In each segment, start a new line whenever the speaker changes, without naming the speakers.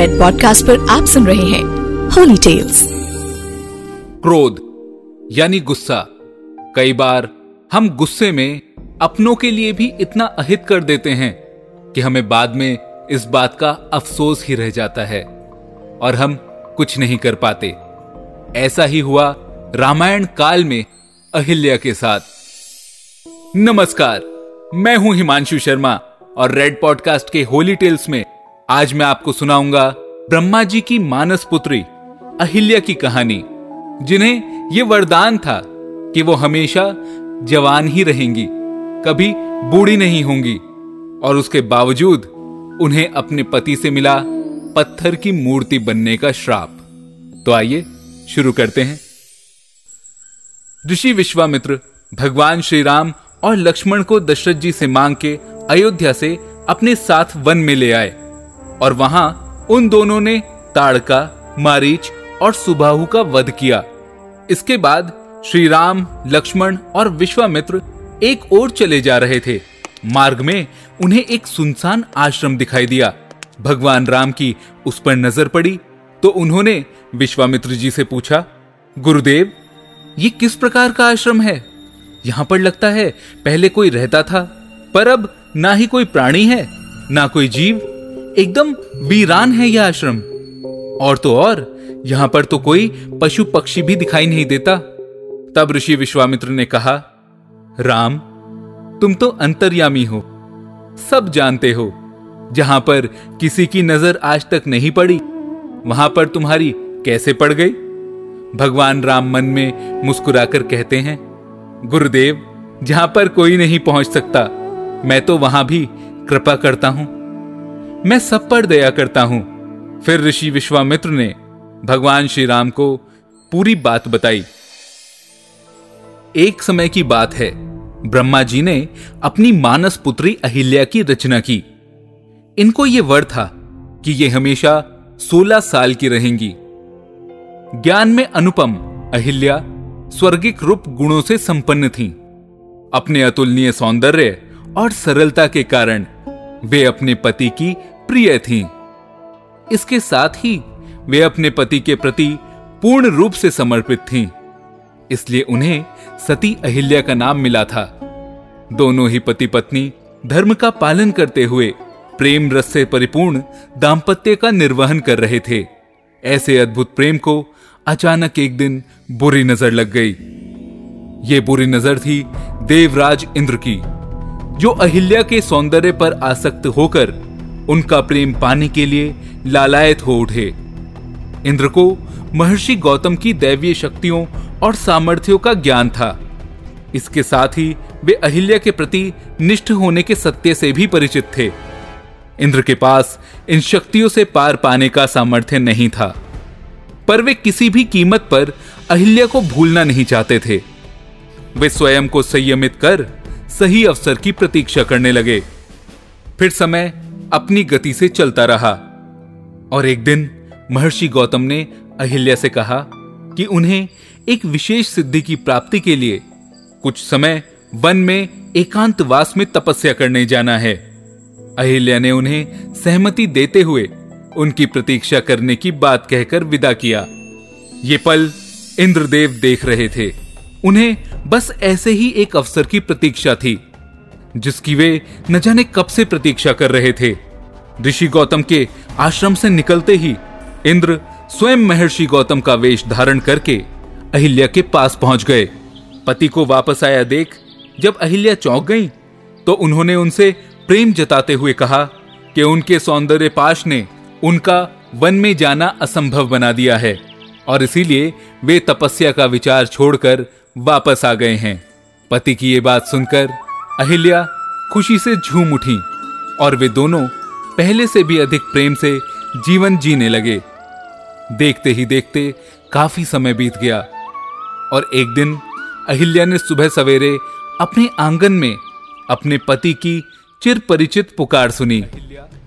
Red podcast पर आप सुन रहे हैं होली टेल्स
क्रोध, यानी गुस्सा। कई बार हम गुस्से में अपनों के लिए भी इतना अहित कर देते हैं कि हमें बाद में इस बात का अफसोस ही रह जाता है और हम कुछ नहीं कर पाते। ऐसा ही हुआ रामायण काल में अहिल्या के साथ। नमस्कार, मैं हूँ हिमांशु शर्मा और रेड पॉडकास्ट के होली टेल्स में आज मैं आपको सुनाऊँगा ब्रह्मा जी की मानस पुत्री, अहिल्या की कहानी, जिन्हें यह वरदान था कि वो हमेशा जवान ही रहेंगी, कभी बूढ़ी नहीं होंगी, और उसके बावजूद उन्हें अपने पति से मिला पत्थर की मूर्ति बनने का श्राप। तो आइए, शुरू करते हैं। ऋषि विश्वामित्र भगवान श्री राम और लक्ष्मण को दशरथ जी से मांग के अयोध्या से अपने साथ वन में ले आए। और वहाँ उन दोनों ने ताड़का, मारीच और सुबाहु का वध किया। इसके बाद श्री राम लक्ष्मण और विश्वामित्र एक ओर चले जा रहे थे। मार्ग में उन्हें एक सुनसान आश्रम दिखाई दिया। भगवान राम की उस पर नज़र पड़ी तो उन्होंने विश्वामित्र जी से पूछा, गुरुदेव, ये किस प्रकार का आश्रम है? यहाँ पर लगता है पहले कोई रहता था, पर अब ना ही कोई प्राणी है, ना कोई जीव एकदम वीरान है यह आश्रम। और तो और, यहाँ पर तो कोई पशु पक्षी भी दिखाई नहीं देता। तब ऋषि विश्वामित्र ने कहा, राम, तुम तो अंतर्यामी हो। सब जानते हो, जहाँ पर किसी की नज़र आज तक नहीं पड़ी, वहाँ पर तुम्हारी कैसे पड़ गई? भगवान राम मन में मुस्कुराकर कहते हैं, गुरुदेव, जहाँ पर कोई नहीं पहुँच सकता, मैं तो वहाँ भी कृपा करता हूँ। मैं सब पर दया करता हूँ। फिर ऋषि विश्वामित्र ने भगवान श्री राम को पूरी बात बताई। एक समय की बात है, ब्रह्मा जी ने अपनी मानस पुत्री अहिल्या की रचना की। इनको यह वर था कि ये हमेशा 16 साल की रहेंगी। ज्ञान में अनुपम, अहिल्या, स्वर्गिक रूप गुणों से संपन्न थीं। अपने अतुलनीय सौंदर्य और सरलता के कारण वे अपने पति की प्रिय थीं। इसके साथ ही वे अपने पति के प्रति पूर्ण रूप से समर्पित थीं। इसलिए उन्हें सती अहिल्या का नाम मिला था दोनों ही पति पत्नी धर्म का पालन करते हुए प्रेम रस से परिपूर्ण दाम्पत्य का निर्वहन कर रहे थे ऐसे अद्भुत प्रेम को अचानक एक दिन बुरी नज़र लग गई ये बुरी नज़र थी देवराज इंद्र की जो अहिल्या के सौंदर्य पर आसक्त होकर उनका प्रेम पाने के लिए लालायत हो उठे। इंद्र को महर्षि गौतम की दैवीय शक्तियों और सामर्थ्यों का ज्ञान था। इसके साथ ही वे अहिल्या के प्रति निष्ठ होने के सत्य से भी परिचित थे। इंद्र के पास इन शक्तियों से पार पाने का सामर्थ्य नहीं था। पर वे किसी भी कीमत पर अहिल्या को भूलना नहीं चाहते थे। वे स्वयं को संयमित कर सही अवसर की प्रतीक्षा करने लगे। फिर समय अपनी गति से चलता रहा। और एक दिन महर्षि गौतम ने अहिल्या से कहा कि उन्हें एक विशेष सिद्धि की प्राप्ति के लिए कुछ समय वन में एकांतवास में तपस्या करने जाना है। अहिल्या ने उन्हें सहमति देते हुए उनकी प्रतीक्षा करने की बात कहकर विदा किया। ये पल इंद्रदेव देख रहे थे। उन्हें बस ऐसे ही एक अवसर की प्रतीक्षा थी, जिसकी वे न जाने कब से प्रतीक्षा कर रहे थे। ऋषि गौतम के आश्रम से निकलते ही इंद्र स्वयं महर्षि गौतम का वेश धारण करके अहिल्या के पास पहुँच गए। पति को वापस आया देख, जब अहिल्या चौंक गई तो उन्होंने उनसे प्रेम जताते हुए कहा कि उनके सौंदर्य पाश ने उनका वन में जाना असंभव बना दिया है, और इसीलिए वे तपस्या का विचार छोड़कर वापस आ गए हैं। पति की ये बात सुनकर अहिल्या खुशी से झूम उठी और वे दोनों पहले से भी अधिक प्रेम से जीवन जीने लगे। देखते ही देखते काफ़ी समय बीत गया और एक दिन अहिल्या ने सुबह सवेरे अपने आँगन में अपने पति की चिर परिचित पुकार सुनी,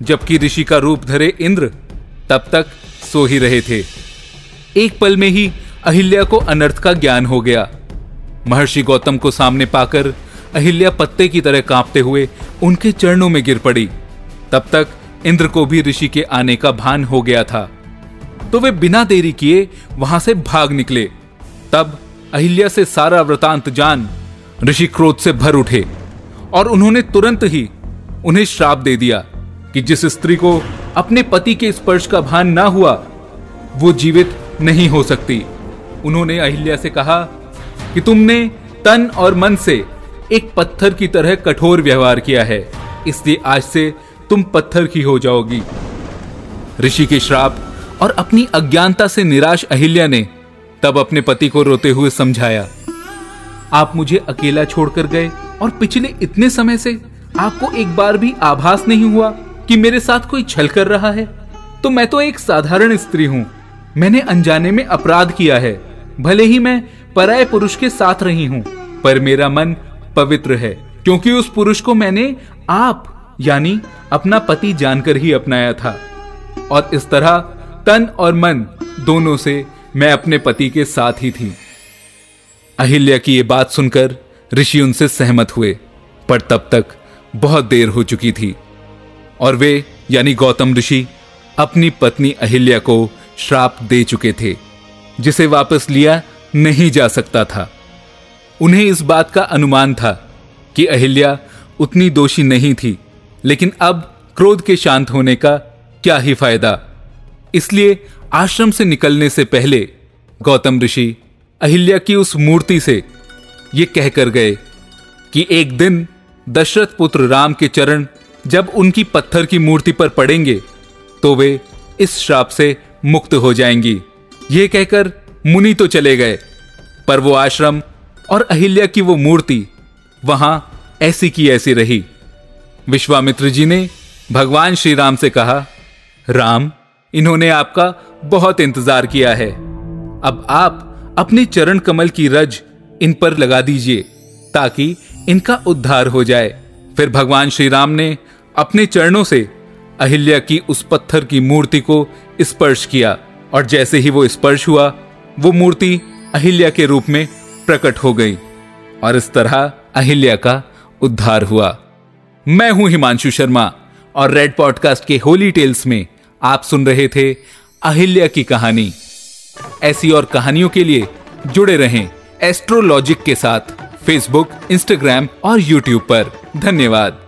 जबकि ऋषि का रूप धरे इंद्र तब तक सो ही रहे थे। एक पल में ही अहिल्या को अनर्थ का ज्ञान हो गया। महर्षि गौतम को सामने पाकर अहिल्या पत्ते की तरह कांपते हुए उनके चरणों में गिर पड़ी। तब तक इंद्र को भी ऋषि के आने का भान हो गया था। तो वे बिना देरी किए वहाँ से भाग निकले। तब अहिल्या से सारा वृतांत जान ऋषि क्रोध से भर उठे और उन्होंने तुरंत ही उन्हें श्राप दे दिया कि जिस स्त्री को अपने पति के स्पर्श का भान ना हुआ, वो जीवित नहीं हो सकती। उन्होंने अहिल्या से कहा कि तुमने तन और मन से एक पत्थर की तरह कठोर व्यवहार किया है। इसलिए आज से तुम पत्थर की हो जाओगी। ऋषि के श्राप और अपनी अज्ञानता से निराश अहिल्या ने तब अपने पति को रोते हुए समझाया, आप मुझे अकेला छोड़कर गए और पिछले इतने समय से आपको एक बार भी आभास नहीं हुआ कि मेरे साथ कोई छल कर रहा है? तो मैं तो एक साधारण स्त्री हूँ। मैंने अनजाने में अपराध किया है। भले ही मैं पराय पुरुष के साथ रही हूँ, पर मेरा मन पवित्र है, क्योंकि उस पुरुष को मैंने आप, यानी अपना पति जानकर ही अपनाया था। और इस तरह तन और मन दोनों से मैं अपने पति के साथ ही थी। अहिल्या की ये बात सुनकर ऋषि उनसे सहमत हुए, पर तब तक बहुत देर हो चुकी थी, और वे, यानी गौतम ऋषि, अपनी पत्नी अहिल्या को श्राप दे चुके थे, जिसे वापस लिया नहीं जा सकता था। उन्हें इस बात का अनुमान था कि अहिल्या उतनी दोषी नहीं थी, लेकिन अब क्रोध के शांत होने का क्या ही फ़ायदा। इसलिए आश्रम से निकलने से पहले गौतम ऋषि अहिल्या की उस मूर्ति से ये कहकर गए कि एक दिन दशरथ पुत्र राम के चरण जब उनकी पत्थर की मूर्ति पर पड़ेंगे तो वे इस श्राप से मुक्त हो जाएँगी। ये कहकर मुनि तो चले गए, पर वो आश्रम और अहिल्या की वो मूर्ति वहाँ ऐसी की ऐसी रही। विश्वामित्र जी ने भगवान श्री राम से कहा, राम, इन्होंने आपका बहुत इंतज़ार किया है। अब आप अपने चरण कमल की रज इन पर लगा दीजिए, ताकि इनका उद्धार हो जाए। फिर भगवान श्री राम ने अपने चरणों से अहिल्या की उस पत्थर की मूर्ति को स्पर्श किया, और जैसे ही वो स्पर्श हुआ वो मूर्ति अहिल्या के रूप में प्रकट हो गई और इस तरह अहिल्या का उद्धार हुआ। मैं हूँ हिमांशु शर्मा और रेड पॉडकास्ट के होली टेल्स में आप सुन रहे थे अहिल्या की कहानी। ऐसी और कहानियों के लिए जुड़े रहें एस्ट्रोलॉजिक के साथ फेसबुक इंस्टाग्राम और यूट्यूब पर। धन्यवाद।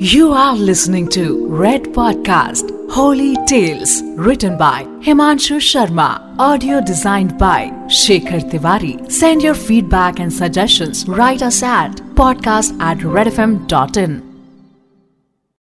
You are listening to Red Podcast Holy Tales written by Himanshu Sharma. Audio designed by Shekhar Tiwari. Send your feedback and suggestions. Write us at podcast at redfm.in.